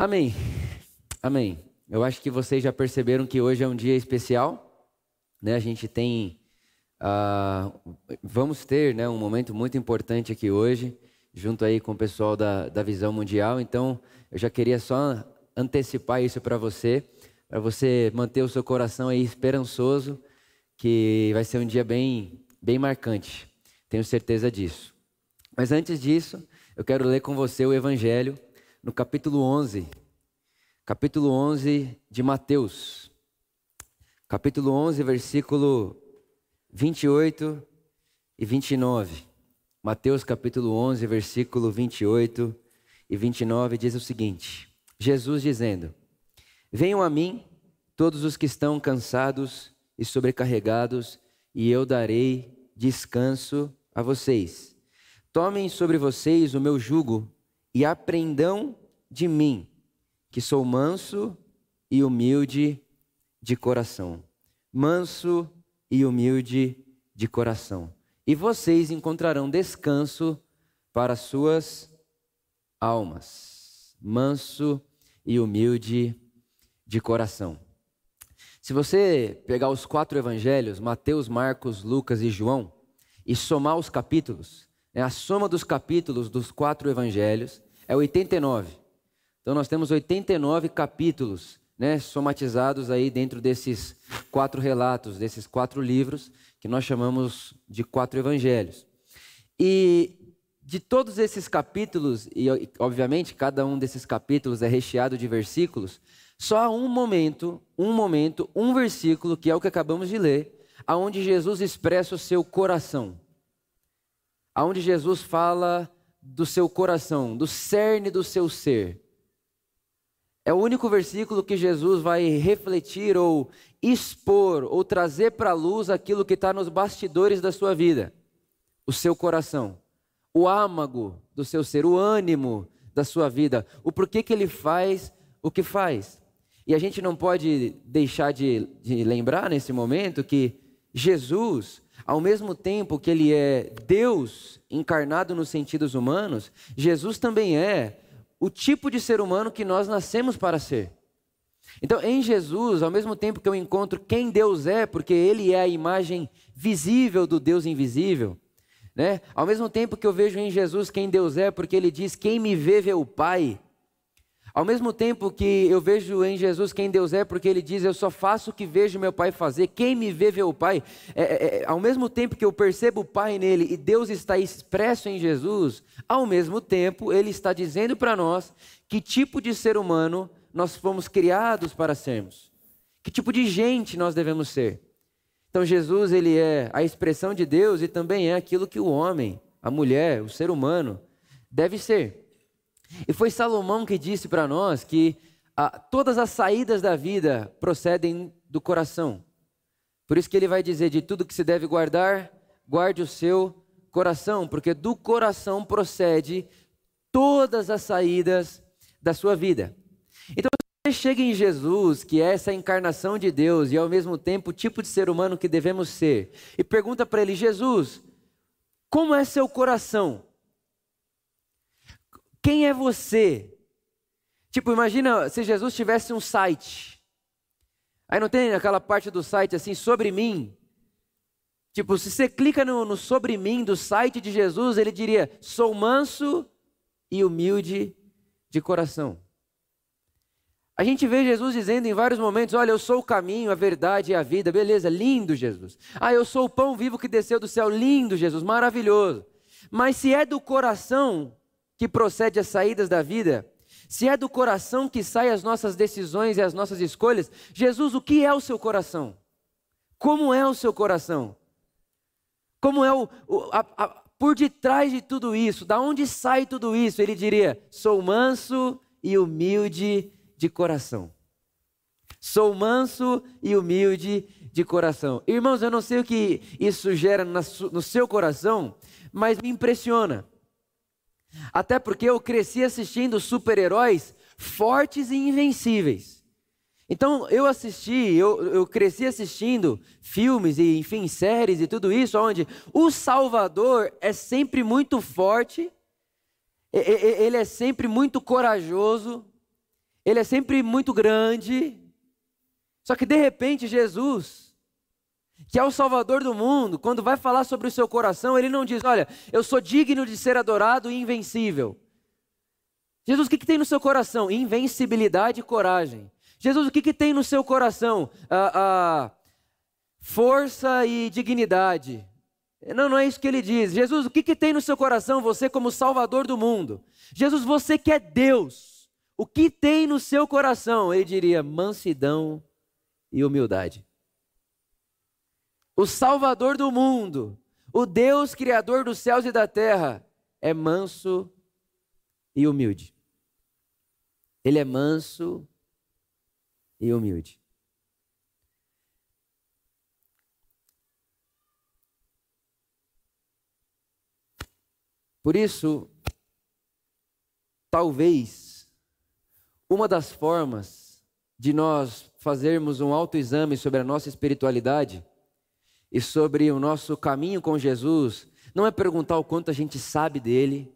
Amém. Amém. Eu acho que vocês já perceberam que hoje é um dia especial, né? A gente tem, uh, vamos ter, né, um momento muito importante aqui hoje, junto aí com o pessoal da, da Visão Mundial. Então, eu já queria só antecipar isso para você, para você manter o seu coração aí esperançoso, que vai ser um dia bem, bem marcante. Tenho certeza disso. Mas antes disso, eu quero ler com você o Evangelho no capítulo 11, capítulo 11 de Mateus. Capítulo 11, versículo 28 e 29. Mateus capítulo 11, versículo 28 e 29 diz o seguinte: Jesus dizendo: Venham a mim todos os que estão cansados e sobrecarregados, e eu darei descanso a vocês. Tomem sobre vocês o meu jugo e aprendam de mim, que sou manso e humilde de coração. Manso e humilde de coração. E vocês encontrarão descanso para suas almas. Manso e humilde de coração. Se você pegar os quatro evangelhos, Mateus, Marcos, Lucas e João, e somar os capítulos, né, a soma dos capítulos dos quatro evangelhos é 89. Então nós temos 89 capítulos, né, somatizados aí dentro desses quatro relatos, desses quatro livros que nós chamamos de quatro evangelhos. E de todos esses capítulos, e obviamente cada um desses capítulos é recheado de versículos, só há um momento, um momento, um versículo, que é o que acabamos de ler, aonde Jesus expressa o seu coração. Aonde Jesus fala do seu coração, do cerne do seu ser. É o único versículo que Jesus vai refletir ou expor ou trazer para a luz aquilo que está nos bastidores da sua vida, o seu coração, o âmago do seu ser, o ânimo da sua vida, o porquê que ele faz o que faz. E a gente não pode deixar de, de lembrar nesse momento que Jesus, ao mesmo tempo que ele é Deus encarnado nos sentidos humanos, Jesus também é o tipo de ser humano que nós nascemos para ser. Então, em Jesus, ao mesmo tempo que eu encontro quem Deus é, porque Ele é a imagem visível do Deus invisível, né? Ao mesmo tempo que eu vejo em Jesus quem Deus é, porque Ele diz: Quem me vê, vê o Pai. Ao mesmo tempo que eu vejo em Jesus quem Deus é, porque Ele diz: Eu só faço o que vejo meu Pai fazer. Quem me vê, vê o Pai. É, é, é, ao mesmo tempo que eu percebo o Pai nele e Deus está expresso em Jesus, ao mesmo tempo Ele está dizendo para nós que tipo de ser humano nós fomos criados para sermos. Que tipo de gente nós devemos ser. Então Jesus, Ele é a expressão de Deus e também é aquilo que o homem, a mulher, o ser humano deve ser. E foi Salomão que disse para nós que ah, todas as saídas da vida procedem do coração. Por isso que ele vai dizer: de tudo que se deve guardar, guarde o seu coração, porque do coração procede todas as saídas da sua vida. Então, você chega em Jesus, que é essa encarnação de Deus e ao mesmo tempo o tipo de ser humano que devemos ser, e pergunta para ele: Jesus, como é seu coração? Quem é você? Tipo, imagina se Jesus tivesse um site. Aí não tem aquela parte do site assim, sobre mim. Tipo, se você clica no, no sobre mim do site de Jesus, ele diria: sou manso e humilde de coração. A gente vê Jesus dizendo em vários momentos: Olha, eu sou o caminho, a verdade e a vida. Beleza, lindo Jesus. Ah, eu sou o pão vivo que desceu do céu. Lindo Jesus, maravilhoso. Mas se é do coração, que procede as saídas da vida, se é do coração que saem as nossas decisões e as nossas escolhas, Jesus, o que é o seu coração? Como é o seu coração? Como é o, o a, a, por detrás de tudo isso? Da onde sai tudo isso? Ele diria: sou manso e humilde de coração. Sou manso e humilde de coração. Irmãos, eu não sei o que isso gera no seu coração, mas me impressiona. Até porque eu cresci assistindo super-heróis fortes e invencíveis. Então eu assisti, eu, eu cresci assistindo filmes e enfim séries e tudo isso, onde o Salvador é sempre muito forte, ele é sempre muito corajoso, ele é sempre muito grande. Só que de repente Jesus, que é o Salvador do mundo, quando vai falar sobre o seu coração, ele não diz: Olha, eu sou digno de ser adorado e invencível. Jesus, o que, que tem no seu coração? Invencibilidade e coragem. Jesus, o que, que tem no seu coração? Ah, ah, força e dignidade. Não, não é isso que ele diz. Jesus, o que, que tem no seu coração, você como Salvador do mundo? Jesus, você que é Deus. O que tem no seu coração? Ele diria mansidão e humildade. O Salvador do mundo, o Deus Criador dos céus e da terra, é manso e humilde. Ele é manso e humilde. Por isso, talvez, uma das formas de nós fazermos um autoexame sobre a nossa espiritualidade e sobre o nosso caminho com Jesus, não é perguntar o quanto a gente sabe dele,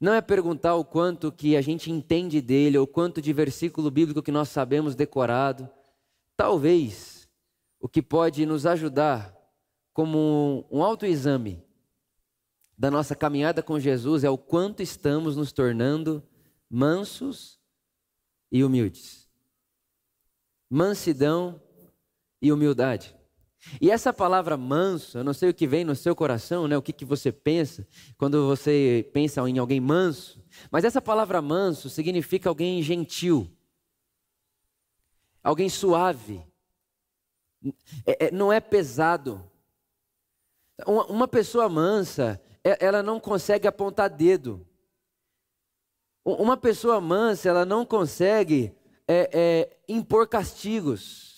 não é perguntar o quanto que a gente entende dele, ou quanto de versículo bíblico que nós sabemos decorado. Talvez o que pode nos ajudar como um autoexame da nossa caminhada com Jesus é o quanto estamos nos tornando mansos e humildes. Mansidão e humildade. E essa palavra manso, eu não sei o que vem no seu coração, né? o que, que você pensa quando você pensa em alguém manso, mas essa palavra manso significa alguém gentil, alguém suave, é, é, não é pesado. Uma, uma pessoa mansa, é, ela não consegue apontar dedo. Uma pessoa mansa, ela não consegue é, é, impor castigos.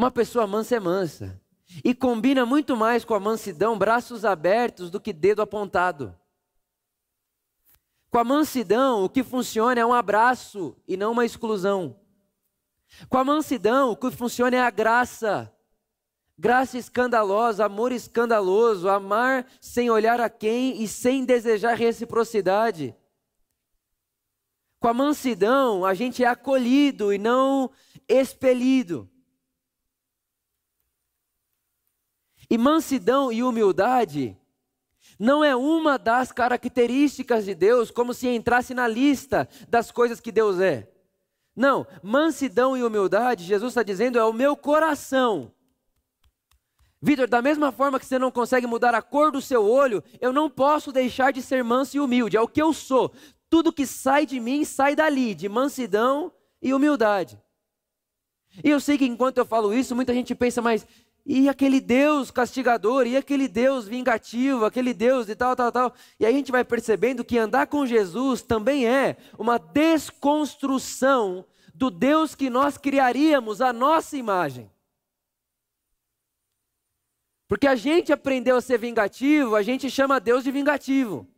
Uma pessoa mansa é mansa. E combina muito mais com a mansidão, braços abertos, do que dedo apontado. Com a mansidão, o que funciona é um abraço e não uma exclusão. Com a mansidão, o que funciona é a graça Graça escandalosa, amor escandaloso, amar sem olhar a quem e sem desejar reciprocidade. Com a mansidão, a gente é acolhido e não expelido. E mansidão e humildade não é uma das características de Deus, como se entrasse na lista das coisas que Deus é. Não, mansidão e humildade, Jesus está dizendo, é o meu coração Vitor, da mesma forma que você não consegue mudar a cor do seu olho, eu não posso deixar de ser manso e humilde. É o que eu sou. Tudo que sai de mim sai dali, de mansidão e humildade. E eu sei que enquanto eu falo isso, muita gente pensa, mas e aquele Deus castigador, e aquele Deus vingativo, aquele Deus e tal, tal, tal. E aí a gente vai percebendo que andar com Jesus também é uma desconstrução do Deus que nós criaríamos a nossa imagem. Porque a gente aprendeu a ser vingativo, a gente chama Deus de vingativo.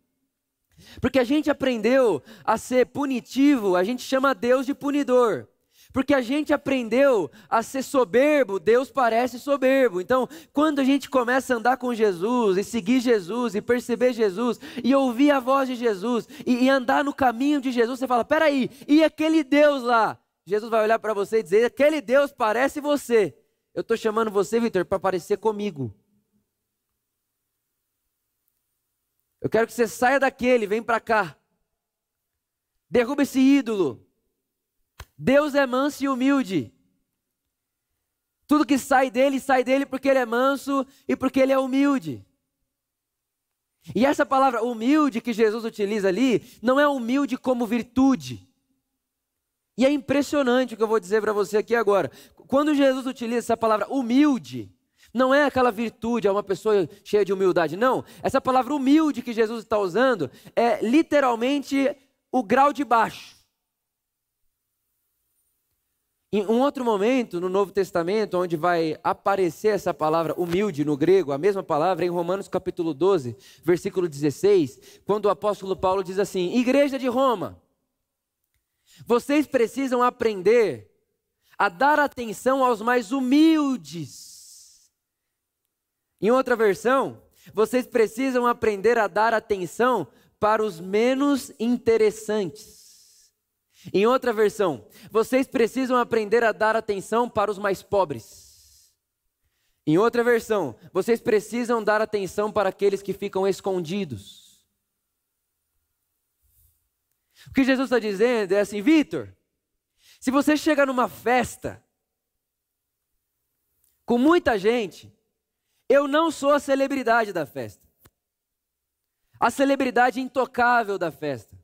Porque a gente aprendeu a ser punitivo, a gente chama Deus de punidor. Porque a gente aprendeu a ser soberbo, Deus parece soberbo. Então, quando a gente começa a andar com Jesus, e seguir Jesus, e perceber Jesus, e ouvir a voz de Jesus, e, e andar no caminho de Jesus, você fala: peraí, e aquele Deus lá? Jesus vai olhar para você e dizer: aquele Deus parece você. Eu estou chamando você, Vitor, para parecer comigo. Eu quero que você saia daquele, vem para cá. Derruba esse ídolo. Deus é manso e humilde. Tudo que sai dele, sai dele porque ele é manso e porque ele é humilde. E essa palavra humilde que Jesus utiliza ali, não é humilde como virtude. E é impressionante o que eu vou dizer para você aqui agora. Quando Jesus utiliza essa palavra humilde, não é aquela virtude, é uma pessoa cheia de humildade. Não. Essa palavra humilde que Jesus está usando é literalmente o grau de baixo. Em um outro momento, no Novo Testamento, onde vai aparecer essa palavra humilde no grego, a mesma palavra, em Romanos capítulo 12, versículo 16, quando o apóstolo Paulo diz assim: Igreja de Roma, vocês precisam aprender a dar atenção aos mais humildes em outra versão, vocês precisam aprender a dar atenção para os menos interessantes. Em outra versão, vocês precisam aprender a dar atenção para os mais pobres. Em outra versão, vocês precisam dar atenção para aqueles que ficam escondidos. O que Jesus está dizendo é assim, Vitor, se você chega numa festa com muita gente, eu não sou a celebridade da festa, a celebridade intocável da festa.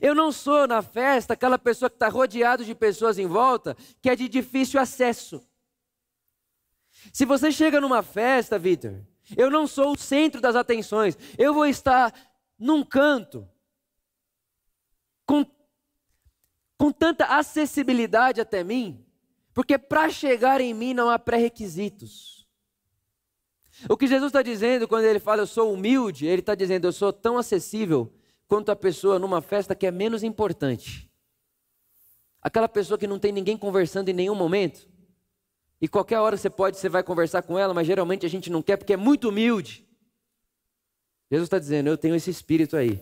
Eu não sou na festa aquela pessoa que está rodeado de pessoas em volta que é de difícil acesso. Se você chega numa festa, Vitor, eu não sou o centro das atenções. Eu vou estar num canto com, com tanta acessibilidade até mim, porque para chegar em mim não há pré-requisitos. O que Jesus está dizendo quando ele fala eu sou humilde, ele está dizendo eu sou tão acessível quanto a pessoa numa festa que é menos importante. Aquela pessoa que não tem ninguém conversando em nenhum momento. E qualquer hora você pode, você vai conversar com ela, mas geralmente a gente não quer porque é muito humilde. Jesus está dizendo: Eu tenho esse espírito aí.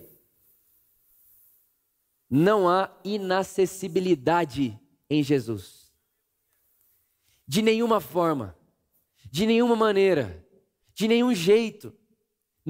Não há inacessibilidade em Jesus. De nenhuma forma, de nenhuma maneira, de nenhum jeito.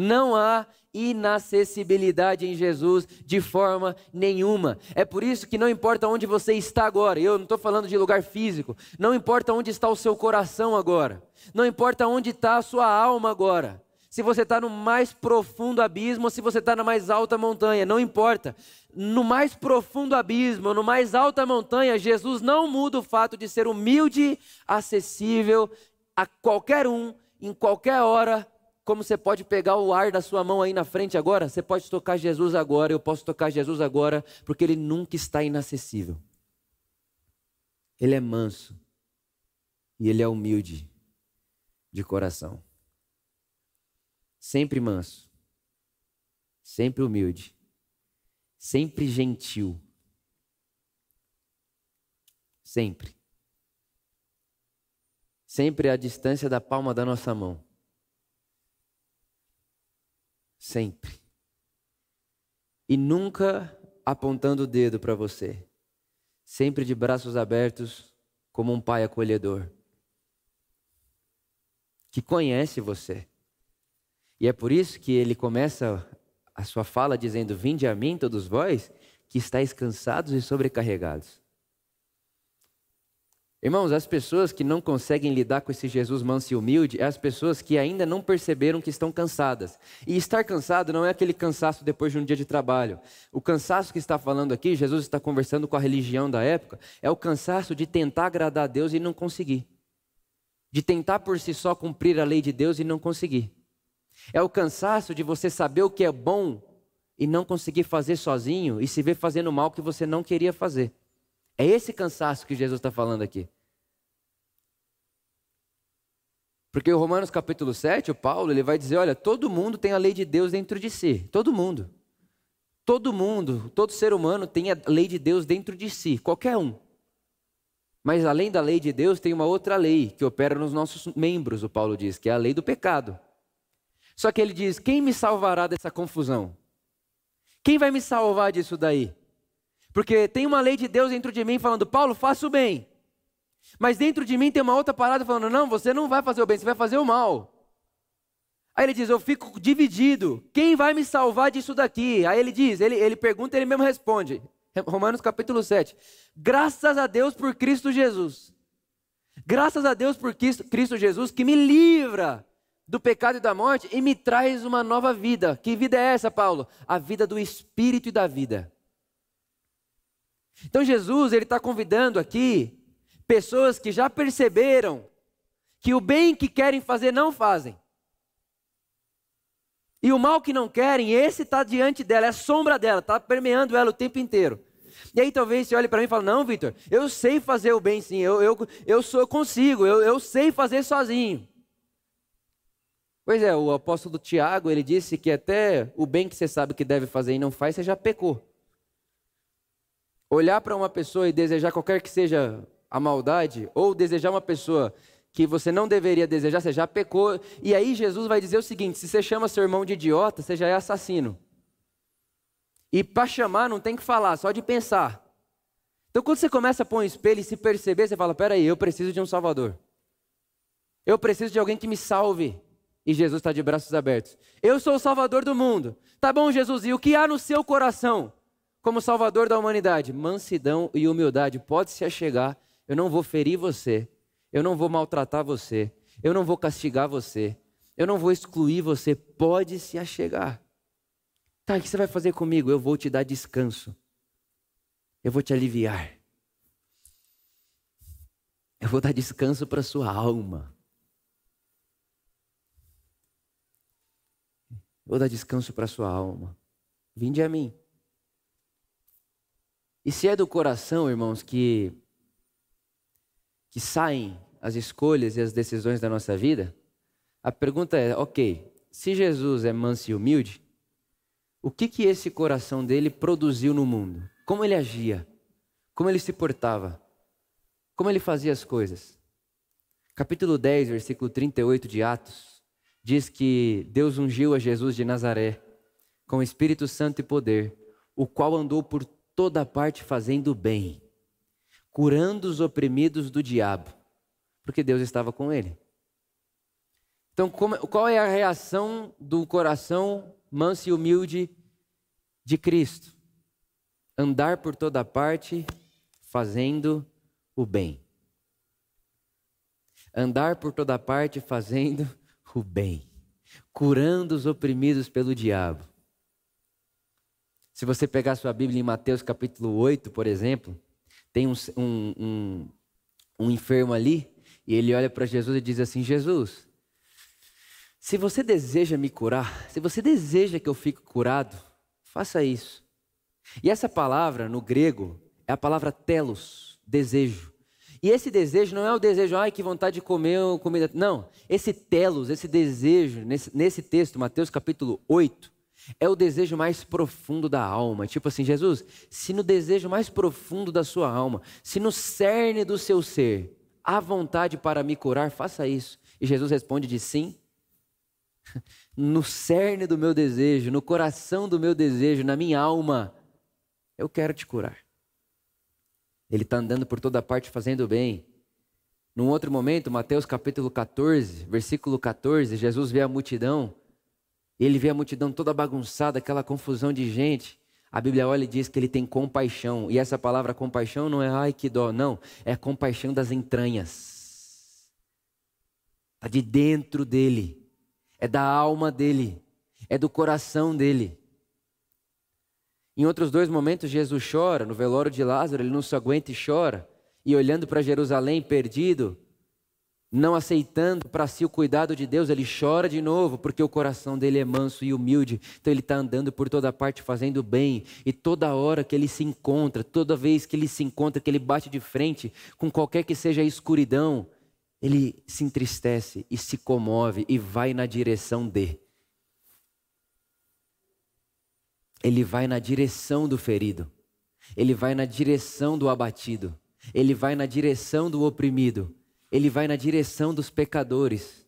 Não há inacessibilidade em Jesus de forma nenhuma. É por isso que não importa onde você está agora, eu não estou falando de lugar físico, não importa onde está o seu coração agora, não importa onde está a sua alma agora. Se você está no mais profundo abismo ou se você está na mais alta montanha, não importa. No mais profundo abismo, no mais alta montanha, Jesus não muda o fato de ser humilde, acessível a qualquer um, em qualquer hora, como você pode pegar o ar da sua mão aí na frente agora, você pode tocar Jesus agora, eu posso tocar Jesus agora, porque ele nunca está inacessível. Ele é manso e ele é humilde de coração. Sempre manso, sempre humilde, sempre gentil. Sempre. Sempre à distância da palma da nossa mão. Sempre. E nunca apontando o dedo para você. Sempre de braços abertos, como um pai acolhedor. Que conhece você. E é por isso que ele começa a sua fala dizendo: Vinde a mim, todos vós, que estáis cansados e sobrecarregados. Irmãos, as pessoas que não conseguem lidar com esse Jesus manso e humilde, é as pessoas que ainda não perceberam que estão cansadas. E estar cansado não é aquele cansaço depois de um dia de trabalho. O cansaço que está falando aqui, Jesus está conversando com a religião da época, é o cansaço de tentar agradar a Deus e não conseguir. De tentar por si só cumprir a lei de Deus e não conseguir. É o cansaço de você saber o que é bom e não conseguir fazer sozinho e se ver fazendo mal que você não queria fazer. É esse cansaço que Jesus está falando aqui. Porque o Romanos capítulo 7, o Paulo, ele vai dizer, olha, todo mundo tem a lei de Deus dentro de si, todo mundo. Todo mundo, todo ser humano tem a lei de Deus dentro de si, qualquer um. Mas além da lei de Deus, tem uma outra lei que opera nos nossos membros, o Paulo diz, que é a lei do pecado. Só que ele diz: quem me salvará dessa confusão? Quem vai me salvar disso daí? Porque tem uma lei de Deus dentro de mim falando, Paulo, faça o bem. Mas dentro de mim tem uma outra parada falando, não, você não vai fazer o bem, você vai fazer o mal. Aí ele diz, eu fico dividido. Quem vai me salvar disso daqui? Aí ele diz, ele, ele pergunta, ele mesmo responde. Romanos capítulo 7. Graças a Deus por Cristo Jesus. Graças a Deus por Cristo, Cristo Jesus que me livra do pecado e da morte e me traz uma nova vida. Que vida é essa, Paulo? A vida do Espírito e da vida. Então Jesus ele está convidando aqui pessoas que já perceberam que o bem que querem fazer não fazem. E o mal que não querem, esse está diante dela, é a sombra dela, está permeando ela o tempo inteiro. E aí talvez você olhe para mim e fale, não, Vitor, eu sei fazer o bem sim, eu, eu, eu, sou, eu consigo, eu, eu sei fazer sozinho. Pois é, o apóstolo Tiago, ele disse que até o bem que você sabe que deve fazer e não faz, você já pecou. Olhar para uma pessoa e desejar qualquer que seja a maldade, ou desejar uma pessoa que você não deveria desejar, você já pecou. E aí Jesus vai dizer o seguinte: se você chama seu irmão de idiota, você já é assassino. E para chamar não tem que falar, só de pensar. Então, quando você começa a pôr um espelho e se perceber, você fala: peraí, eu preciso de um Salvador. Eu preciso de alguém que me salve. E Jesus está de braços abertos. Eu sou o Salvador do mundo. Tá bom, Jesus, e o que há no seu coração como Salvador da humanidade? Mansidão e humildade. Pode se achegar. Eu não vou ferir você. Eu não vou maltratar você. Eu não vou castigar você. Eu não vou excluir você. Pode se achegar. Tá, o que você vai fazer comigo? Eu vou te dar descanso. Eu vou te aliviar. Eu vou dar descanso para sua alma. vou dar descanso para sua alma. Vinde a mim. E se é do coração, irmãos, que que saem as escolhas e as decisões da nossa vida, a pergunta é, OK, se Jesus é manso e humilde, o que que esse coração dele produziu no mundo? Como ele agia? Como ele se portava? Como ele fazia as coisas? Capítulo 10, versículo 38 de Atos diz que Deus ungiu a Jesus de Nazaré com o Espírito Santo e poder, o qual andou por toda parte fazendo bem, curando os oprimidos do diabo, porque Deus estava com ele. Então, qual é a reação do coração manso e humilde de Cristo? Andar por toda parte fazendo o bem. Andar por toda parte fazendo o bem, curando os oprimidos pelo diabo. Se você pegar sua Bíblia em Mateus capítulo 8, por exemplo, tem um, um, um, um enfermo ali, e ele olha para Jesus e diz assim: Jesus, se você deseja me curar, se você deseja que eu fique curado, faça isso. E essa palavra no grego é a palavra telos, desejo. E esse desejo não é o desejo, ai, que vontade de comer comida. Não, esse telos, esse desejo, nesse, nesse texto, Mateus capítulo 8, é o desejo mais profundo da alma. Tipo assim, Jesus, se no desejo mais profundo da sua alma, se no cerne do seu ser, há vontade para me curar, faça isso. E Jesus responde de sim. No cerne do meu desejo, no coração do meu desejo, na minha alma, eu quero te curar. Ele está andando por toda parte fazendo bem. Num outro momento, Mateus capítulo 14, versículo 14, Jesus vê a multidão. Ele vê a multidão toda bagunçada, aquela confusão de gente. A Bíblia olha e diz que ele tem compaixão. E essa palavra compaixão não é ai que dó, não. É compaixão das entranhas. Está de dentro dele. É da alma dele. É do coração dele. Em outros dois momentos, Jesus chora, no velório de Lázaro, ele não se aguenta e chora. E olhando para Jerusalém perdido, não aceitando para si o cuidado de Deus, ele chora de novo, porque o coração dele é manso e humilde. Então ele está andando por toda parte fazendo bem. E toda hora que ele se encontra, toda vez que ele se encontra, que ele bate de frente com qualquer que seja a escuridão, ele se entristece e se comove e vai na direção de. ele vai na direção do ferido, ele vai na direção do abatido, ele vai na direção do oprimido, ele vai na direção dos pecadores.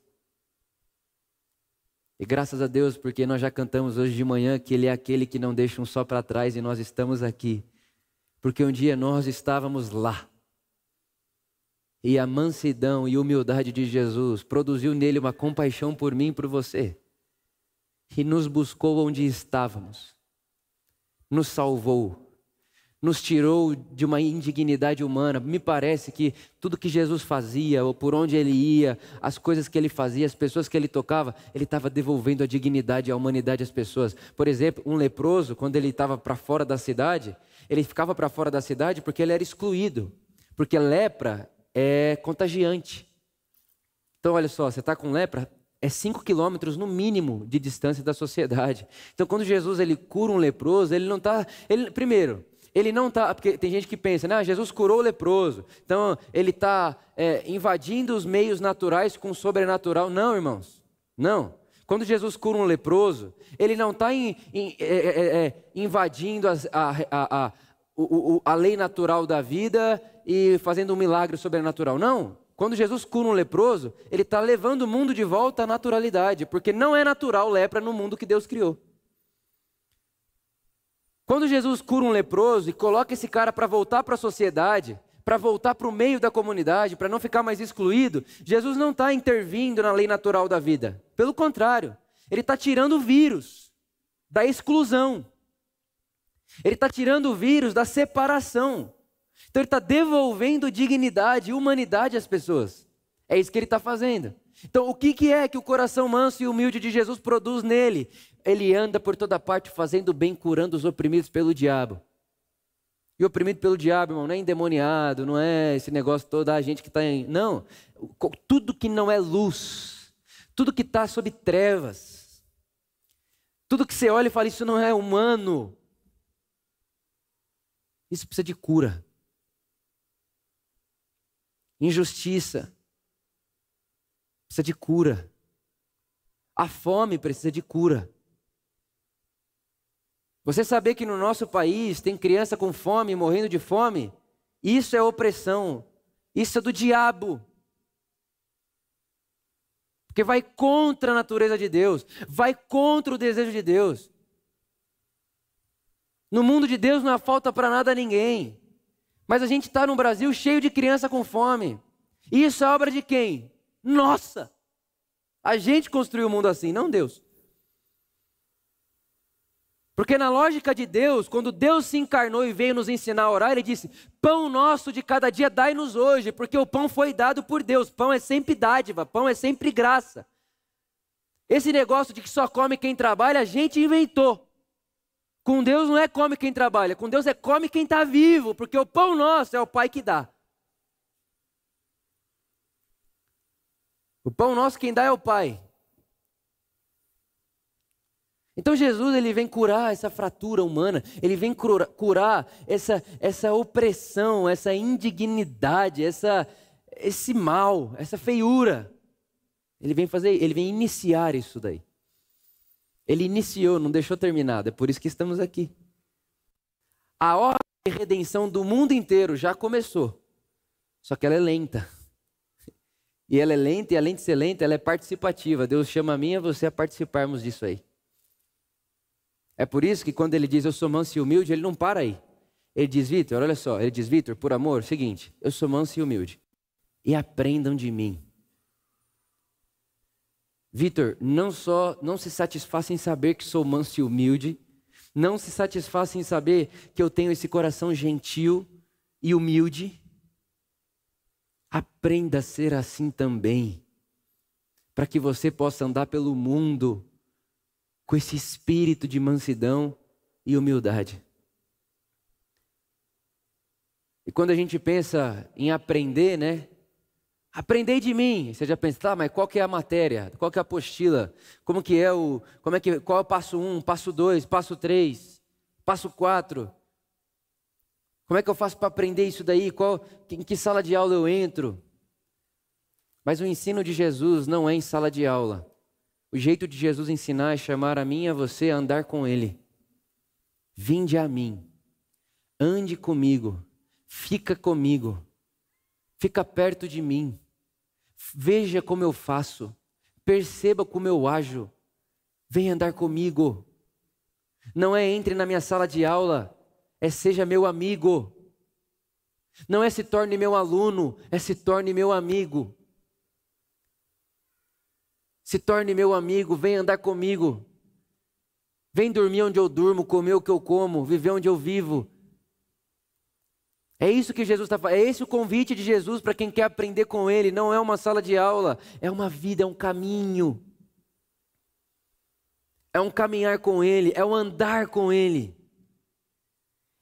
E graças a Deus, porque nós já cantamos hoje de manhã que Ele é aquele que não deixa um só para trás e nós estamos aqui. Porque um dia nós estávamos lá. E a mansidão e humildade de Jesus produziu nele uma compaixão por mim e por você. E nos buscou onde estávamos nos salvou, nos tirou de uma indignidade humana. Me parece que tudo que Jesus fazia, ou por onde ele ia, as coisas que ele fazia, as pessoas que ele tocava, ele estava devolvendo a dignidade a humanidade às pessoas. Por exemplo, um leproso, quando ele estava para fora da cidade, ele ficava para fora da cidade porque ele era excluído, porque lepra é contagiante. Então, olha só, você está com lepra, é cinco quilômetros no mínimo de distância da sociedade. Então, quando Jesus ele cura um leproso, ele não está. Primeiro, ele não está. Porque tem gente que pensa, né? Jesus curou o leproso. Então, ele está é, invadindo os meios naturais com o sobrenatural. Não, irmãos. Não. Quando Jesus cura um leproso, ele não está é, é, é, é, invadindo as, a, a, a, o, a lei natural da vida e fazendo um milagre sobrenatural. Não. Quando Jesus cura um leproso, ele está levando o mundo de volta à naturalidade, porque não é natural lepra no mundo que Deus criou. Quando Jesus cura um leproso e coloca esse cara para voltar para a sociedade, para voltar para o meio da comunidade, para não ficar mais excluído, Jesus não está intervindo na lei natural da vida. Pelo contrário, ele está tirando o vírus da exclusão. Ele está tirando o vírus da separação. Então ele está devolvendo dignidade e humanidade às pessoas. É isso que ele está fazendo. Então, o que, que é que o coração manso e humilde de Jesus produz nele? Ele anda por toda parte fazendo bem, curando os oprimidos pelo diabo. E oprimido pelo diabo, irmão, não é endemoniado, não é esse negócio todo, a gente que está em. Não. Tudo que não é luz, tudo que está sob trevas, tudo que você olha e fala, isso não é humano, isso precisa de cura. Injustiça precisa de cura. A fome precisa de cura. Você saber que no nosso país tem criança com fome, morrendo de fome, isso é opressão, isso é do diabo. Porque vai contra a natureza de Deus, vai contra o desejo de Deus. No mundo de Deus não há falta para nada a ninguém. Mas a gente está num Brasil cheio de criança com fome. Isso é obra de quem? Nossa! A gente construiu o mundo assim, não Deus. Porque na lógica de Deus, quando Deus se encarnou e veio nos ensinar a orar, ele disse: Pão nosso de cada dia dai-nos hoje, porque o pão foi dado por Deus. Pão é sempre dádiva, pão é sempre graça. Esse negócio de que só come quem trabalha, a gente inventou. Com Deus não é come quem trabalha, com Deus é come quem está vivo, porque o pão nosso é o Pai que dá. O pão nosso quem dá é o Pai. Então Jesus ele vem curar essa fratura humana, ele vem curar essa, essa opressão, essa indignidade, essa, esse mal, essa feiura. Ele vem fazer, ele vem iniciar isso daí. Ele iniciou, não deixou terminado, é por isso que estamos aqui. A obra de redenção do mundo inteiro já começou, só que ela é lenta. E ela é lenta, e além de ser lenta, ela é participativa. Deus chama a mim e a você a participarmos disso aí. É por isso que quando ele diz eu sou manso e humilde, ele não para aí. Ele diz, Vitor, olha só, ele diz, Vitor, por amor, seguinte, eu sou manso e humilde. E aprendam de mim. Vitor, não só não se satisfaça em saber que sou manso e humilde, não se satisfaça em saber que eu tenho esse coração gentil e humilde. Aprenda a ser assim também, para que você possa andar pelo mundo com esse espírito de mansidão e humildade. E quando a gente pensa em aprender, né? Aprendei de mim. Você já pensa, tá, mas qual que é a matéria? Qual que é a apostila? Como que é o, como é que, qual é o passo 1, um, passo 2, passo 3, passo 4? Como é que eu faço para aprender isso daí? Qual, em que sala de aula eu entro? Mas o ensino de Jesus não é em sala de aula. O jeito de Jesus ensinar é chamar a mim e a você a andar com Ele. Vinde a mim, ande comigo, fica comigo Fica perto de mim. Veja como eu faço. Perceba como eu ajo. Vem andar comigo. Não é entre na minha sala de aula, é seja meu amigo. Não é se torne meu aluno, é se torne meu amigo. Se torne meu amigo, vem andar comigo. Vem dormir onde eu durmo, comer o que eu como, viver onde eu vivo. É isso que Jesus está falando. É esse o convite de Jesus para quem quer aprender com Ele. Não é uma sala de aula, é uma vida, é um caminho. É um caminhar com Ele, é um andar com Ele.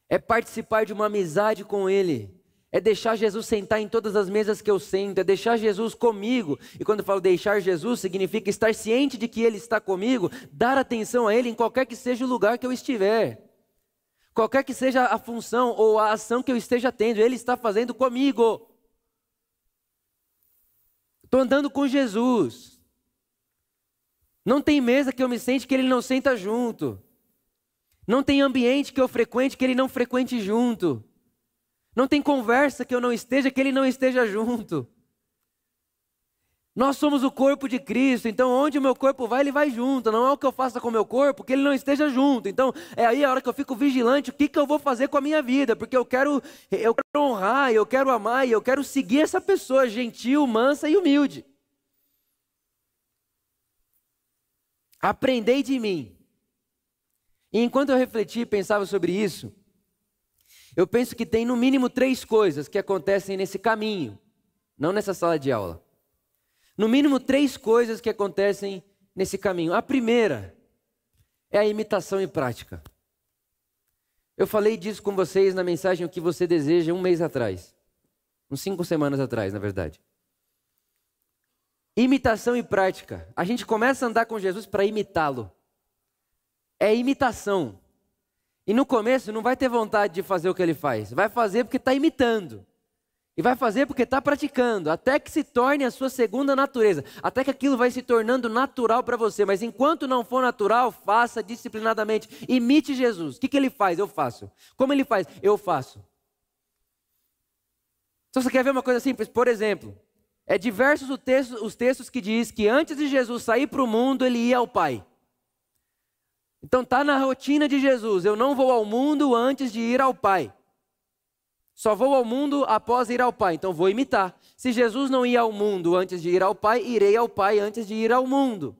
É participar de uma amizade com Ele. É deixar Jesus sentar em todas as mesas que eu sento, é deixar Jesus comigo. E quando eu falo deixar Jesus, significa estar ciente de que Ele está comigo, dar atenção a Ele em qualquer que seja o lugar que eu estiver. Qualquer que seja a função ou a ação que eu esteja tendo, Ele está fazendo comigo. Estou andando com Jesus. Não tem mesa que eu me sente que Ele não senta junto. Não tem ambiente que eu frequente que Ele não frequente junto. Não tem conversa que eu não esteja que Ele não esteja junto. Nós somos o corpo de Cristo, então onde o meu corpo vai, ele vai junto. Não é o que eu faça com o meu corpo, que ele não esteja junto. Então é aí a hora que eu fico vigilante, o que, que eu vou fazer com a minha vida, porque eu quero, eu quero honrar, eu quero amar, e eu quero seguir essa pessoa gentil, mansa e humilde. Aprendei de mim. E enquanto eu refleti e pensava sobre isso, eu penso que tem no mínimo três coisas que acontecem nesse caminho, não nessa sala de aula. No mínimo três coisas que acontecem nesse caminho. A primeira é a imitação e prática. Eu falei disso com vocês na mensagem O que você deseja um mês atrás. Uns cinco semanas atrás, na verdade. Imitação e prática. A gente começa a andar com Jesus para imitá-lo. É imitação. E no começo não vai ter vontade de fazer o que ele faz. Vai fazer porque está imitando. E vai fazer porque está praticando, até que se torne a sua segunda natureza, até que aquilo vai se tornando natural para você. Mas enquanto não for natural, faça disciplinadamente. Imite Jesus. O que, que ele faz? Eu faço. Como ele faz? Eu faço. Se você quer ver uma coisa simples, por exemplo, é diversos os textos, os textos que diz que antes de Jesus sair para o mundo, ele ia ao Pai. Então está na rotina de Jesus. Eu não vou ao mundo antes de ir ao Pai. Só vou ao mundo após ir ao Pai, então vou imitar. Se Jesus não ia ao mundo antes de ir ao Pai, irei ao Pai antes de ir ao mundo.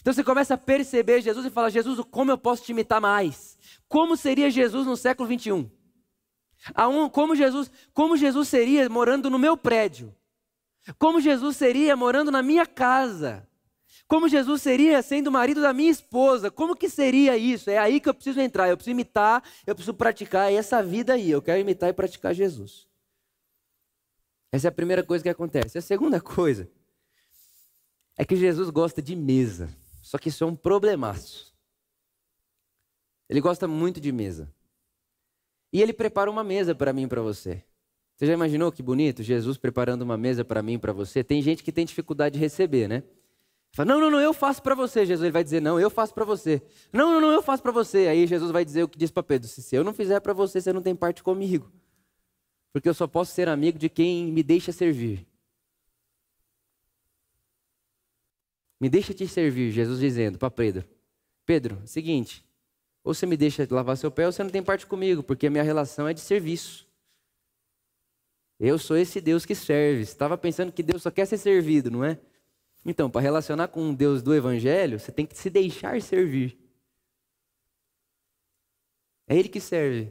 Então você começa a perceber Jesus e fala: Jesus, como eu posso te imitar mais? Como seria Jesus no século 21? Como Jesus, como Jesus seria morando no meu prédio? Como Jesus seria morando na minha casa? Como Jesus seria sendo marido da minha esposa? Como que seria isso? É aí que eu preciso entrar. Eu preciso imitar, eu preciso praticar essa vida aí. Eu quero imitar e praticar Jesus. Essa é a primeira coisa que acontece. A segunda coisa é que Jesus gosta de mesa. Só que isso é um problemaço. Ele gosta muito de mesa. E ele prepara uma mesa para mim e para você. Você já imaginou que bonito? Jesus preparando uma mesa para mim e para você. Tem gente que tem dificuldade de receber, né? Fala, não, não, não, eu faço para você. Jesus ele vai dizer, não, eu faço para você. Não, não, não, eu faço para você. Aí Jesus vai dizer o que diz para Pedro: se eu não fizer para você, você não tem parte comigo. Porque eu só posso ser amigo de quem me deixa servir. Me deixa te servir, Jesus dizendo para Pedro: Pedro, seguinte, ou você me deixa lavar seu pé ou você não tem parte comigo, porque a minha relação é de serviço. Eu sou esse Deus que serve. Você estava pensando que Deus só quer ser servido, não é? Então, para relacionar com um Deus do Evangelho, você tem que se deixar servir. É Ele que serve.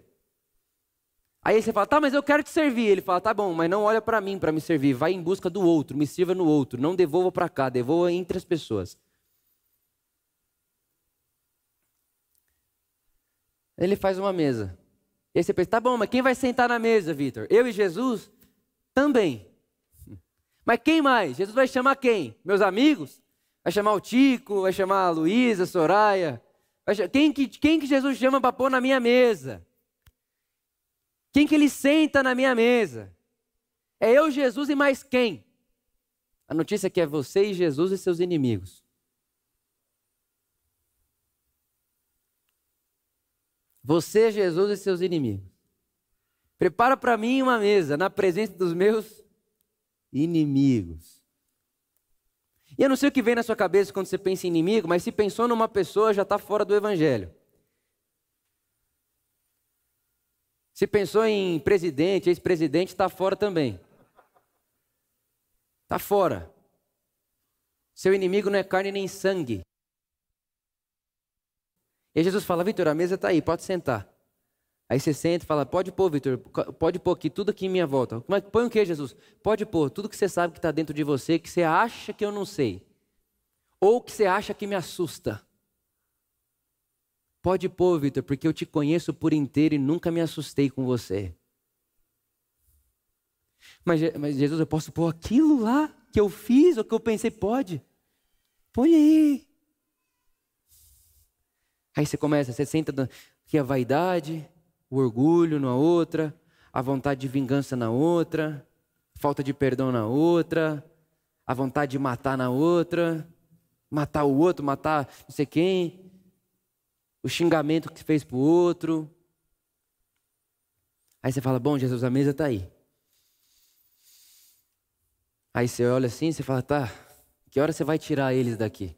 Aí você fala, tá, mas eu quero te servir. Ele fala, tá bom, mas não olha para mim para me servir. Vai em busca do outro, me sirva no outro. Não devolva para cá, devolva entre as pessoas. Ele faz uma mesa. E aí você pensa, tá bom, mas quem vai sentar na mesa, Vitor? Eu e Jesus? Também. Mas quem mais? Jesus vai chamar quem? Meus amigos? Vai chamar o Tico? Vai chamar a Luísa, Soraya? Quem que, quem que Jesus chama para pôr na minha mesa? Quem que ele senta na minha mesa? É eu, Jesus e mais quem? A notícia é que é você e Jesus e seus inimigos. Você, Jesus e seus inimigos. Prepara para mim uma mesa na presença dos meus inimigos. E eu não sei o que vem na sua cabeça quando você pensa em inimigo, mas se pensou numa pessoa, já está fora do evangelho. Se pensou em presidente, ex-presidente, está fora também. Está fora. Seu inimigo não é carne nem sangue. E Jesus fala: Vitor, a mesa está aí, pode sentar. Aí você senta e fala, pode pôr, Vitor, pode pôr aqui tudo aqui em minha volta. É que põe o que, Jesus? Pode pôr tudo que você sabe que está dentro de você, que você acha que eu não sei. Ou que você acha que me assusta. Pode pôr, Vitor, porque eu te conheço por inteiro e nunca me assustei com você. Mas, mas Jesus, eu posso pôr aquilo lá que eu fiz ou que eu pensei? Pode. Põe aí. Aí você começa, você senta aqui a vaidade, o orgulho na outra, a vontade de vingança na outra, falta de perdão na outra, a vontade de matar na outra, matar o outro, matar não sei quem, o xingamento que fez para o outro. Aí você fala: Bom, Jesus, a mesa está aí. Aí você olha assim, você fala, tá, que hora você vai tirar eles daqui?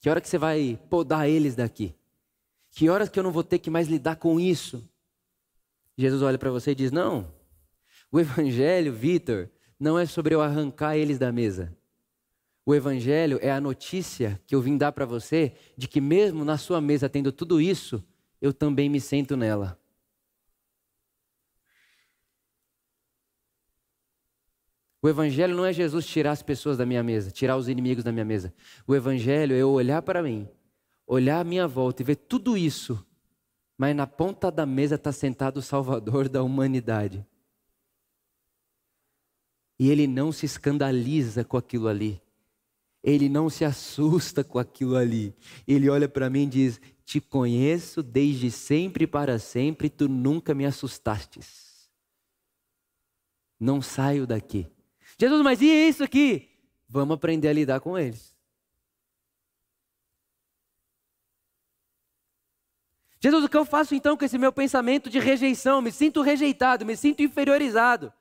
Que hora que você vai podar eles daqui? Que horas que eu não vou ter que mais lidar com isso? Jesus olha para você e diz: Não, o Evangelho, Vitor, não é sobre eu arrancar eles da mesa. O Evangelho é a notícia que eu vim dar para você de que, mesmo na sua mesa tendo tudo isso, eu também me sento nela. O Evangelho não é Jesus tirar as pessoas da minha mesa, tirar os inimigos da minha mesa. O Evangelho é eu olhar para mim, olhar à minha volta e ver tudo isso, mas na ponta da mesa está sentado o Salvador da humanidade. E ele não se escandaliza com aquilo ali. Ele não se assusta com aquilo ali. Ele olha para mim e diz: Te conheço desde sempre e para sempre, tu nunca me assustastes. Não saio daqui. Jesus, mas e isso aqui? Vamos aprender a lidar com eles. Jesus, o que eu faço então com esse meu pensamento de rejeição? Me sinto rejeitado, me sinto inferiorizado.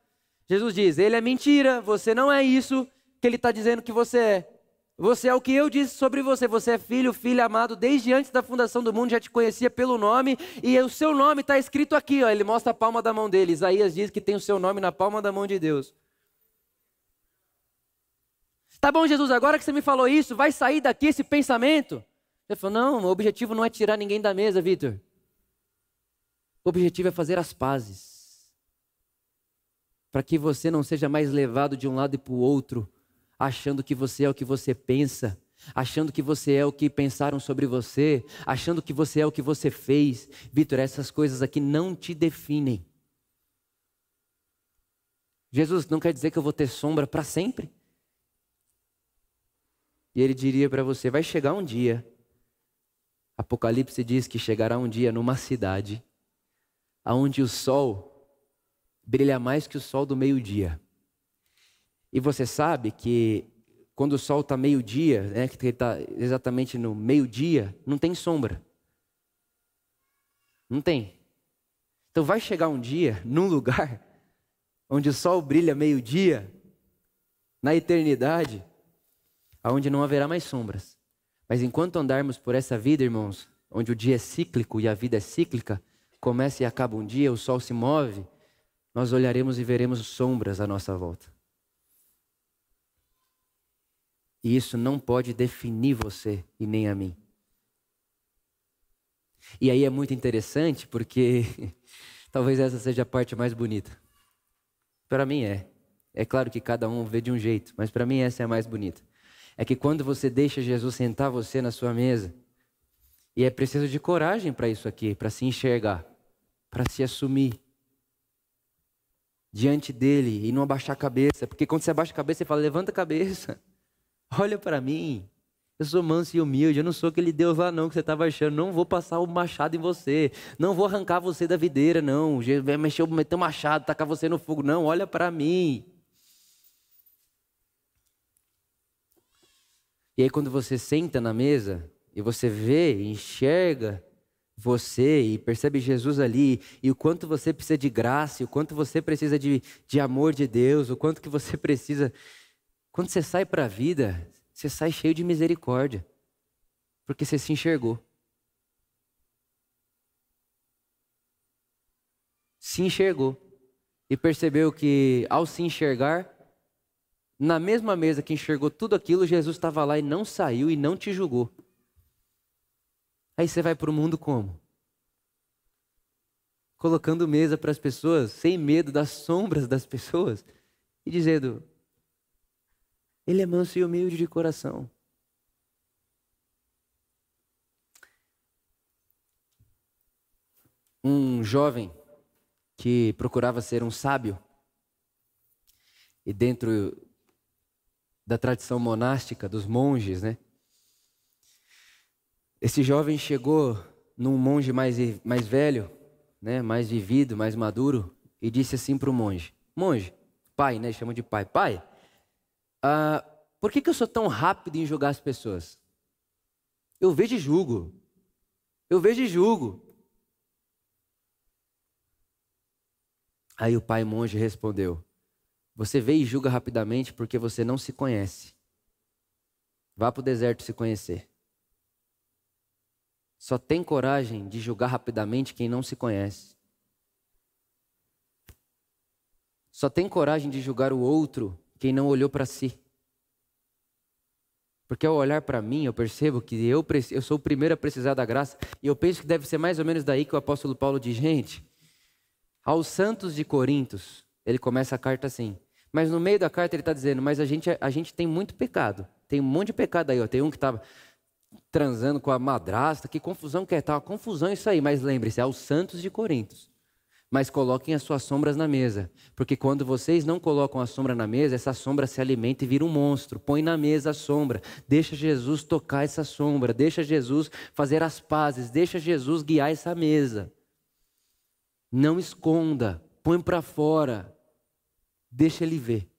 Jesus diz: Ele é mentira, você não é isso que ele está dizendo que você é. Você é o que eu disse sobre você. Você é filho, filho amado, desde antes da fundação do mundo, já te conhecia pelo nome, e o seu nome está escrito aqui, ó. Ele mostra a palma da mão dele. Isaías diz que tem o seu nome na palma da mão de Deus. Tá bom, Jesus, agora que você me falou isso, vai sair daqui esse pensamento? Ele falou: Não, o objetivo não é tirar ninguém da mesa, Vitor. O objetivo é fazer as pazes. Para que você não seja mais levado de um lado e para o outro achando que você é o que você pensa, achando que você é o que pensaram sobre você, achando que você é o que você fez. Vitor, essas coisas aqui não te definem. Jesus não quer dizer que eu vou ter sombra para sempre. E ele diria para você: vai chegar um dia. Apocalipse diz que chegará um dia numa cidade aonde o sol brilha mais que o sol do meio-dia. E você sabe que quando o sol está meio-dia, né, que está exatamente no meio-dia, não tem sombra. Não tem. Então vai chegar um dia, num lugar, onde o sol brilha meio-dia, na eternidade, aonde não haverá mais sombras. Mas enquanto andarmos por essa vida, irmãos, onde o dia é cíclico e a vida é cíclica, começa e acaba um dia, o sol se move, nós olharemos e veremos sombras à nossa volta. E isso não pode definir você e nem a mim. E aí é muito interessante porque talvez essa seja a parte mais bonita. Para mim é. É claro que cada um vê de um jeito, mas para mim essa é a mais bonita. É que quando você deixa Jesus sentar você na sua mesa, e é preciso de coragem para isso aqui, para se enxergar, para se assumir diante dele e não abaixar a cabeça, porque quando você abaixa a cabeça, você fala: levanta a cabeça. Olha para mim. Eu sou manso e humilde, eu não sou aquele Deus lá não que você estava achando. Não vou passar o machado em você. Não vou arrancar você da videira, não. Mexer, meter o machado, tacar você no fogo. Não, olha para mim. E aí quando você senta na mesa e você vê, enxerga você e percebe Jesus ali e o quanto você precisa de graça, o quanto você precisa de, de amor de Deus, o quanto que você precisa quando você sai para a vida, você sai cheio de misericórdia, porque você se enxergou. Se enxergou e percebeu que ao se enxergar, na mesma mesa que enxergou tudo aquilo, Jesus estava lá e não saiu e não te julgou. Aí você vai para o mundo como? Colocando mesa para as pessoas, sem medo das sombras das pessoas, e dizendo: ele é manso e humilde de coração. Um jovem que procurava ser um sábio, e dentro da tradição monástica dos monges, né? Esse jovem chegou num monge mais, mais velho, né, mais vivido, mais maduro, e disse assim para o monge: Monge, pai, né? Chama de pai. Pai, ah, por que, que eu sou tão rápido em julgar as pessoas? Eu vejo e julgo. Eu vejo e julgo. Aí o pai monge respondeu: Você vê e julga rapidamente porque você não se conhece. Vá para o deserto se conhecer. Só tem coragem de julgar rapidamente quem não se conhece. Só tem coragem de julgar o outro quem não olhou para si. Porque ao olhar para mim, eu percebo que eu, eu sou o primeiro a precisar da graça. E eu penso que deve ser mais ou menos daí que o apóstolo Paulo diz: gente, aos santos de Corintos, ele começa a carta assim. Mas no meio da carta ele está dizendo: mas a gente, a gente tem muito pecado. Tem um monte de pecado aí. Ó. Tem um que estava transando com a madrasta. Que confusão que é? Tá uma confusão isso aí. Mas lembre-se, aos santos de Corintos mas coloquem as suas sombras na mesa. Porque quando vocês não colocam a sombra na mesa, essa sombra se alimenta e vira um monstro. Põe na mesa a sombra. Deixa Jesus tocar essa sombra. Deixa Jesus fazer as pazes. Deixa Jesus guiar essa mesa. Não esconda. Põe para fora. Deixa ele ver.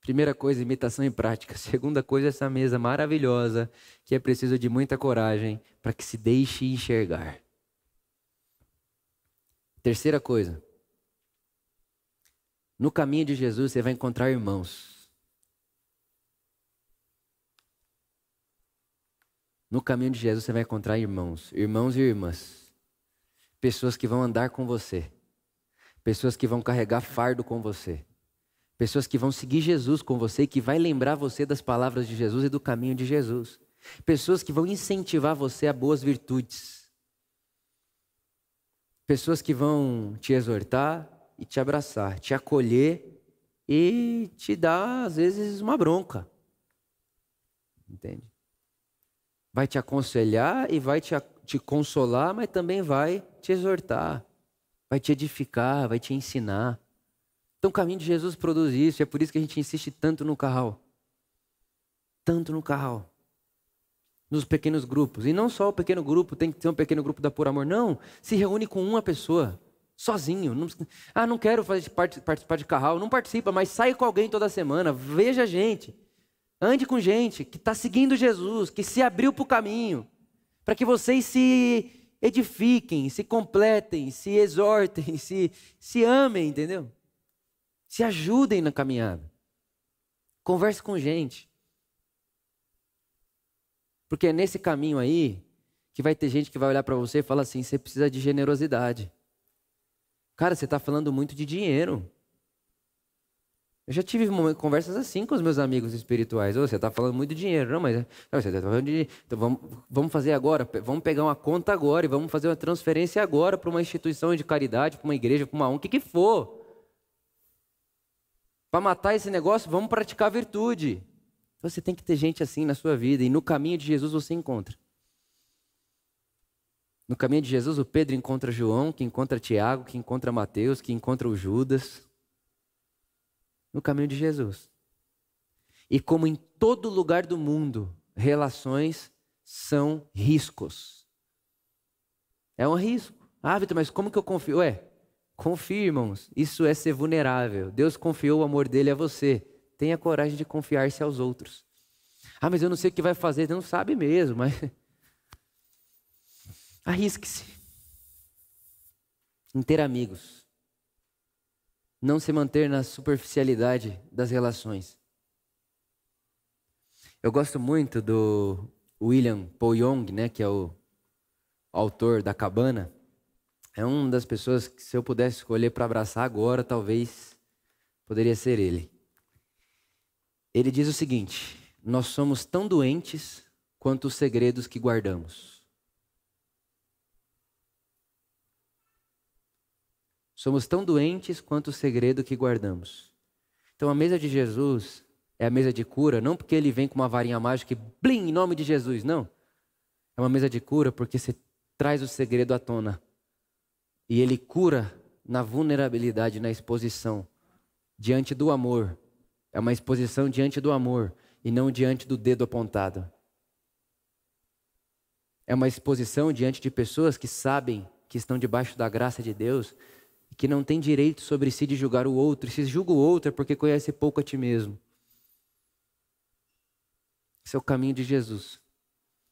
Primeira coisa, imitação em prática. Segunda coisa, essa mesa maravilhosa, que é preciso de muita coragem para que se deixe enxergar. Terceira coisa. No caminho de Jesus você vai encontrar irmãos. No caminho de Jesus você vai encontrar irmãos, irmãos e irmãs. Pessoas que vão andar com você. Pessoas que vão carregar fardo com você. Pessoas que vão seguir Jesus com você e que vai lembrar você das palavras de Jesus e do caminho de Jesus. Pessoas que vão incentivar você a boas virtudes. Pessoas que vão te exortar e te abraçar, te acolher e te dar, às vezes, uma bronca. Entende? Vai te aconselhar e vai te, te consolar, mas também vai te exortar, vai te edificar, vai te ensinar. Então, o caminho de Jesus produz isso, é por isso que a gente insiste tanto no carro. Tanto no carro nos pequenos grupos. E não só o pequeno grupo tem que ter um pequeno grupo da Por Amor, não. Se reúne com uma pessoa, sozinho. Não, ah, não quero fazer participar de carral. Não participa, mas sai com alguém toda semana. Veja gente. Ande com gente que está seguindo Jesus, que se abriu para o caminho. Para que vocês se edifiquem, se completem, se exortem, se, se amem, entendeu? Se ajudem na caminhada. Converse com gente. Porque é nesse caminho aí que vai ter gente que vai olhar para você e falar assim: você precisa de generosidade. Cara, você está falando muito de dinheiro. Eu já tive conversas assim com os meus amigos espirituais. Oh, você está falando muito de dinheiro. Não, mas não, você está falando de. Então vamos, vamos fazer agora. Vamos pegar uma conta agora e vamos fazer uma transferência agora para uma instituição de caridade, para uma igreja, para uma um, o que, que for. Para matar esse negócio, vamos praticar virtude. Você tem que ter gente assim na sua vida e no caminho de Jesus você encontra. No caminho de Jesus, o Pedro encontra João, que encontra Tiago, que encontra Mateus, que encontra o Judas. No caminho de Jesus. E como em todo lugar do mundo, relações são riscos. É um risco. Ah, Vitor, mas como que eu confio? Ué, confia, irmãos. Isso é ser vulnerável. Deus confiou o amor dele a você. Tenha coragem de confiar-se aos outros. Ah, mas eu não sei o que vai fazer. Não sabe mesmo, mas. Arrisque-se. Em ter amigos. Não se manter na superficialidade das relações. Eu gosto muito do William Paul Young, né, que é o autor da Cabana. É uma das pessoas que, se eu pudesse escolher para abraçar agora, talvez poderia ser ele. Ele diz o seguinte: Nós somos tão doentes quanto os segredos que guardamos. Somos tão doentes quanto o segredo que guardamos. Então a mesa de Jesus é a mesa de cura, não porque ele vem com uma varinha mágica e blim, em nome de Jesus, não. É uma mesa de cura porque você traz o segredo à tona. E ele cura na vulnerabilidade, na exposição, diante do amor, é uma exposição diante do amor e não diante do dedo apontado. É uma exposição diante de pessoas que sabem que estão debaixo da graça de Deus e que não têm direito sobre si de julgar o outro. E se julga o outro é porque conhece pouco a ti mesmo. Esse é o caminho de Jesus.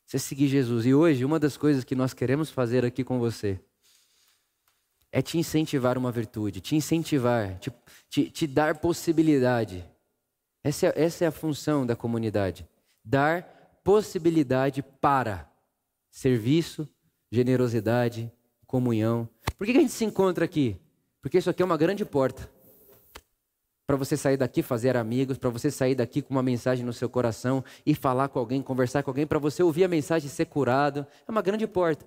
Você seguir Jesus. E hoje, uma das coisas que nós queremos fazer aqui com você é te incentivar uma virtude, te incentivar, te, te, te dar possibilidade. Essa é, essa é a função da comunidade. Dar possibilidade para serviço, generosidade, comunhão. Por que a gente se encontra aqui? Porque isso aqui é uma grande porta para você sair daqui fazer amigos, para você sair daqui com uma mensagem no seu coração e falar com alguém, conversar com alguém, para você ouvir a mensagem e ser curado. É uma grande porta.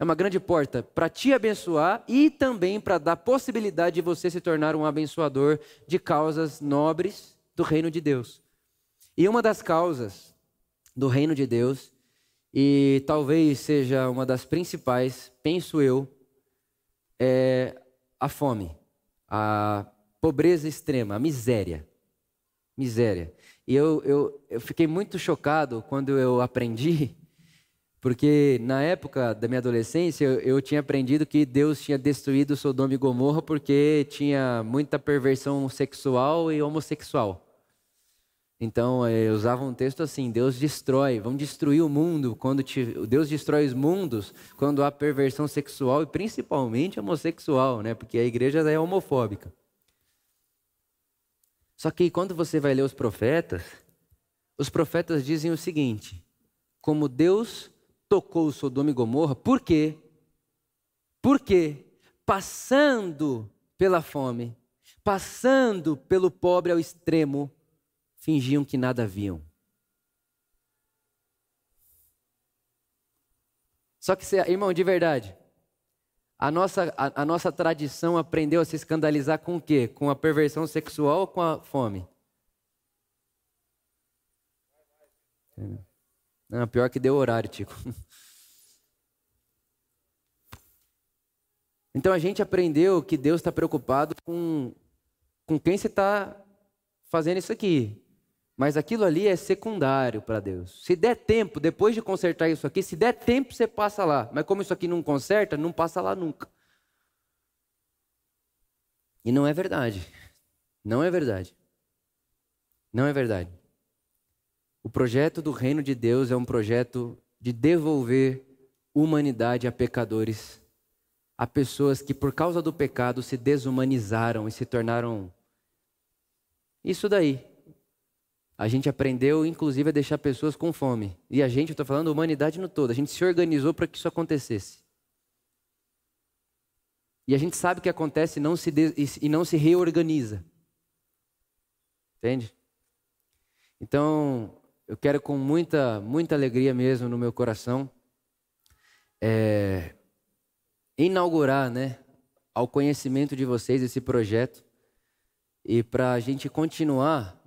É uma grande porta para te abençoar e também para dar possibilidade de você se tornar um abençoador de causas nobres do reino de Deus. E uma das causas do reino de Deus, e talvez seja uma das principais, penso eu, é a fome, a pobreza extrema, a miséria. Miséria. E eu, eu, eu fiquei muito chocado quando eu aprendi, porque na época da minha adolescência eu, eu tinha aprendido que Deus tinha destruído Sodoma e Gomorra porque tinha muita perversão sexual e homossexual. Então eh, eu usava um texto assim: Deus destrói, vamos destruir o mundo quando te, Deus destrói os mundos quando há perversão sexual e principalmente homossexual, né? Porque a igreja é homofóbica. Só que quando você vai ler os profetas, os profetas dizem o seguinte: como Deus tocou Sodoma e Gomorra, por quê? Porque passando pela fome, passando pelo pobre ao extremo, fingiam que nada viam. Só que, irmão, de verdade, a nossa, a, a, nossa tradição aprendeu a se escandalizar com o quê? Com a perversão sexual ou com a fome? Não, pior que deu horário, Tico. Então a gente aprendeu que Deus está preocupado com, com quem você está fazendo isso aqui. Mas aquilo ali é secundário para Deus. Se der tempo, depois de consertar isso aqui, se der tempo, você passa lá. Mas como isso aqui não conserta, não passa lá nunca. E não é verdade. Não é verdade. Não é verdade. O projeto do reino de Deus é um projeto de devolver humanidade a pecadores, a pessoas que por causa do pecado se desumanizaram e se tornaram isso daí, a gente aprendeu, inclusive, a deixar pessoas com fome. E a gente, eu estou falando humanidade no todo, a gente se organizou para que isso acontecesse. E a gente sabe que acontece e não se, e não se reorganiza. Entende? Então, eu quero com muita, muita alegria mesmo no meu coração é, inaugurar, né, ao conhecimento de vocês esse projeto e para a gente continuar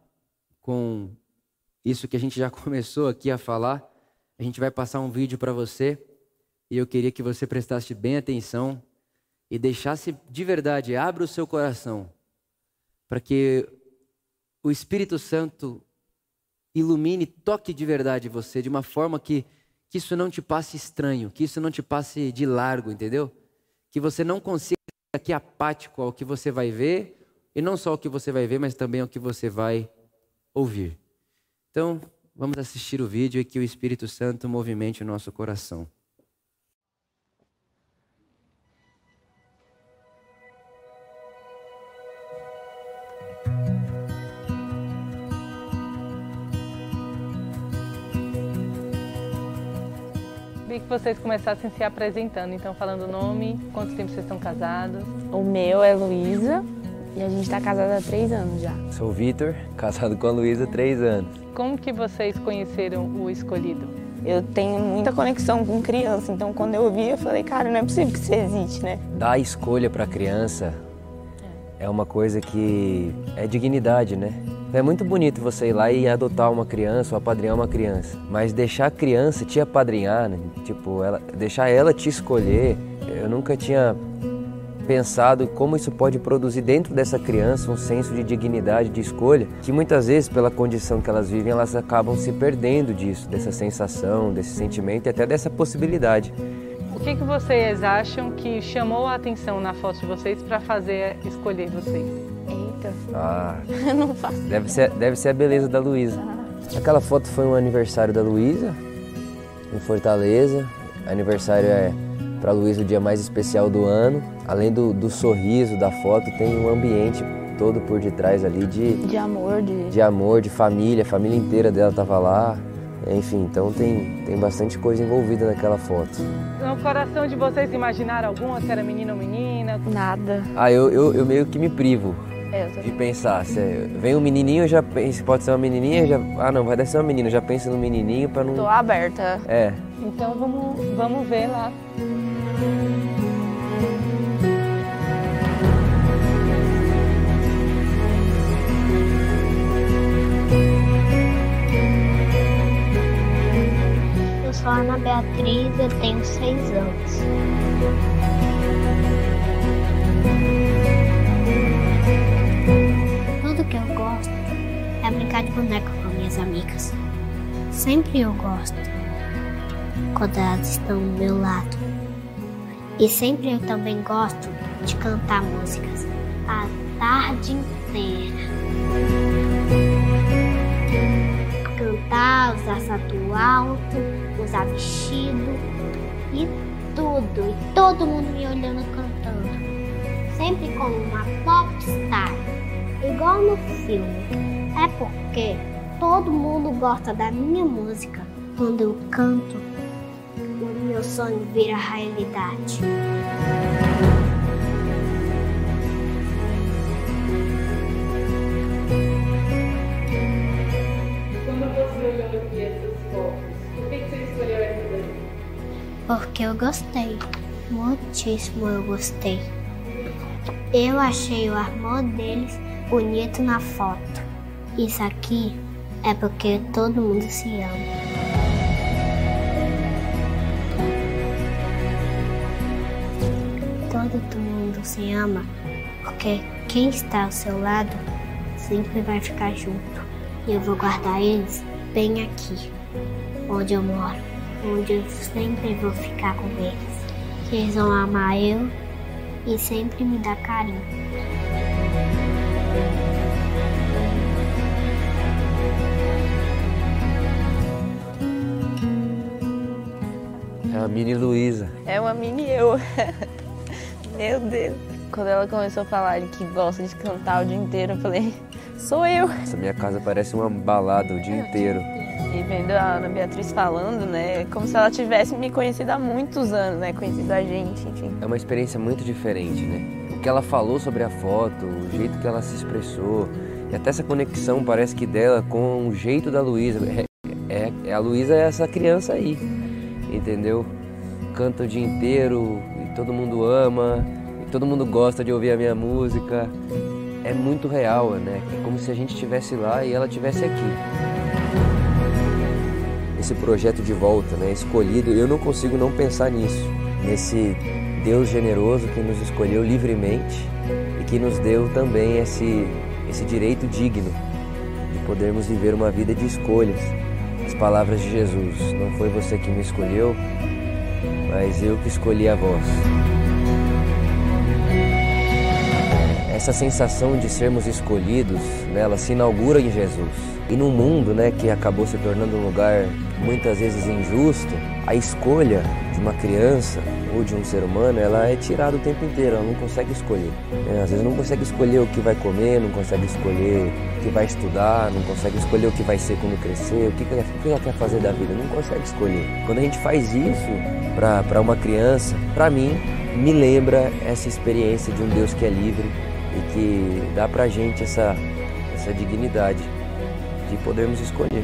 com isso que a gente já começou aqui a falar. A gente vai passar um vídeo para você e eu queria que você prestasse bem atenção e deixasse de verdade, abra o seu coração para que o Espírito Santo ilumine, toque de verdade você de uma forma que, que isso não te passe estranho, que isso não te passe de largo, entendeu? Que você não consiga aqui apático ao que você vai ver, e não só o que você vai ver, mas também ao que você vai ouvir. Então, vamos assistir o vídeo e que o Espírito Santo movimente o nosso coração. Queria que vocês começassem se apresentando, então falando o nome, quanto tempo vocês estão casados? O meu é Luísa, e a gente está casado há três anos já. Sou o Vitor, casado com a Luísa há três anos. Como que vocês conheceram o escolhido? Eu tenho muita conexão com criança, então quando eu vi, eu falei, cara, não é possível que isso existe, né? Dar escolha para a criança é uma coisa que é dignidade, né? É muito bonito você ir lá e adotar uma criança ou apadrinhar uma criança, mas deixar a criança te apadrinhar, né? tipo, ela, deixar ela te escolher, eu nunca tinha pensado como isso pode produzir dentro dessa criança um senso de dignidade, de escolha, que muitas vezes, pela condição que elas vivem, elas acabam se perdendo disso, dessa sensação, desse sentimento e até dessa possibilidade. O que, que vocês acham que chamou a atenção na foto de vocês para fazer escolher vocês? Ah, não faço. Deve ser, deve ser a beleza da Luísa. Ah. Aquela foto foi um aniversário da Luísa, em Fortaleza. Aniversário é para Luísa o dia mais especial do ano. Além do, do sorriso, da foto, tem um ambiente todo por detrás ali de, De amor, de. de amor, de família. A família inteira dela estava lá. Enfim, então tem, tem bastante coisa envolvida naquela foto. No coração de vocês imaginaram alguma se era menino ou menina? Nada. Ah, eu, eu, eu meio que me privo É, tô... de pensar. Se vem um menininho, já penso, pode ser uma menininha, já. Ah, não, vai ser uma menina, já penso no menininho para não. tô aberta. É, Então vamos, vamos ver lá. Eu sou a Ana Beatriz, eu tenho seis anos. Brincar de boneca com minhas amigas. Sempre eu gosto quando elas estão do meu lado. E sempre eu também gosto de cantar músicas a tarde inteira. cantar, usar salto alto, usar vestido e tudo. E todo mundo me olhando cantando. Sempre como uma popstar. Igual no filme. É porque todo mundo gosta da minha música. Quando eu canto, o meu sonho vira realidade. Quando você olhou aqui essas fotos, por que você escolheu essa daí? Porque eu gostei. Muitíssimo eu gostei. Eu achei o amor deles bonito na foto. Isso aqui é porque todo mundo se ama. Todo mundo se ama porque quem está ao seu lado sempre vai ficar junto. E eu vou guardar eles bem aqui, onde eu moro onde eu sempre vou ficar com eles. Eles vão amar eu e sempre me dar carinho. É a mini Luísa. É uma mini eu. Meu Deus. Quando ela começou a falar que gosta de cantar o dia inteiro, eu falei, sou eu. Essa minha casa parece uma balada o dia inteiro. E vendo a Ana Beatriz falando, né, é como se ela tivesse me conhecido há muitos anos, né, conhecido a gente, enfim. É uma experiência muito diferente, né? O que ela falou sobre a foto, o jeito que ela se expressou, e até essa conexão parece que dela com o jeito da Luísa. É, é, é- a Luísa é essa criança aí, entendeu? Canta o dia inteiro e todo mundo ama, e todo mundo gosta de ouvir a minha música. É muito real, né? É como se a gente estivesse lá e ela estivesse aqui. esse projeto de volta, né? Escolhido, eu não consigo não pensar nisso, nesse Deus generoso que nos escolheu livremente e que nos deu também esse esse direito digno de podermos viver uma vida de escolhas. As palavras de Jesus: Não foi você que me escolheu, mas eu que escolhi a vós. Essa sensação de sermos escolhidos, né, ela se inaugura em Jesus. E num mundo né, que acabou se tornando um lugar muitas vezes injusto, a escolha de uma criança ou de um ser humano, ela é tirada o tempo inteiro, ela não consegue escolher. né? Às vezes não consegue escolher o que vai comer, não consegue escolher o que vai estudar, não consegue escolher o que vai ser quando crescer, o que, ela- quer fazer da vida, não consegue escolher. Quando a gente faz isso para uma criança, para mim, me lembra essa experiência de um Deus que é livre e que dá pra gente essa, essa dignidade de podermos escolher.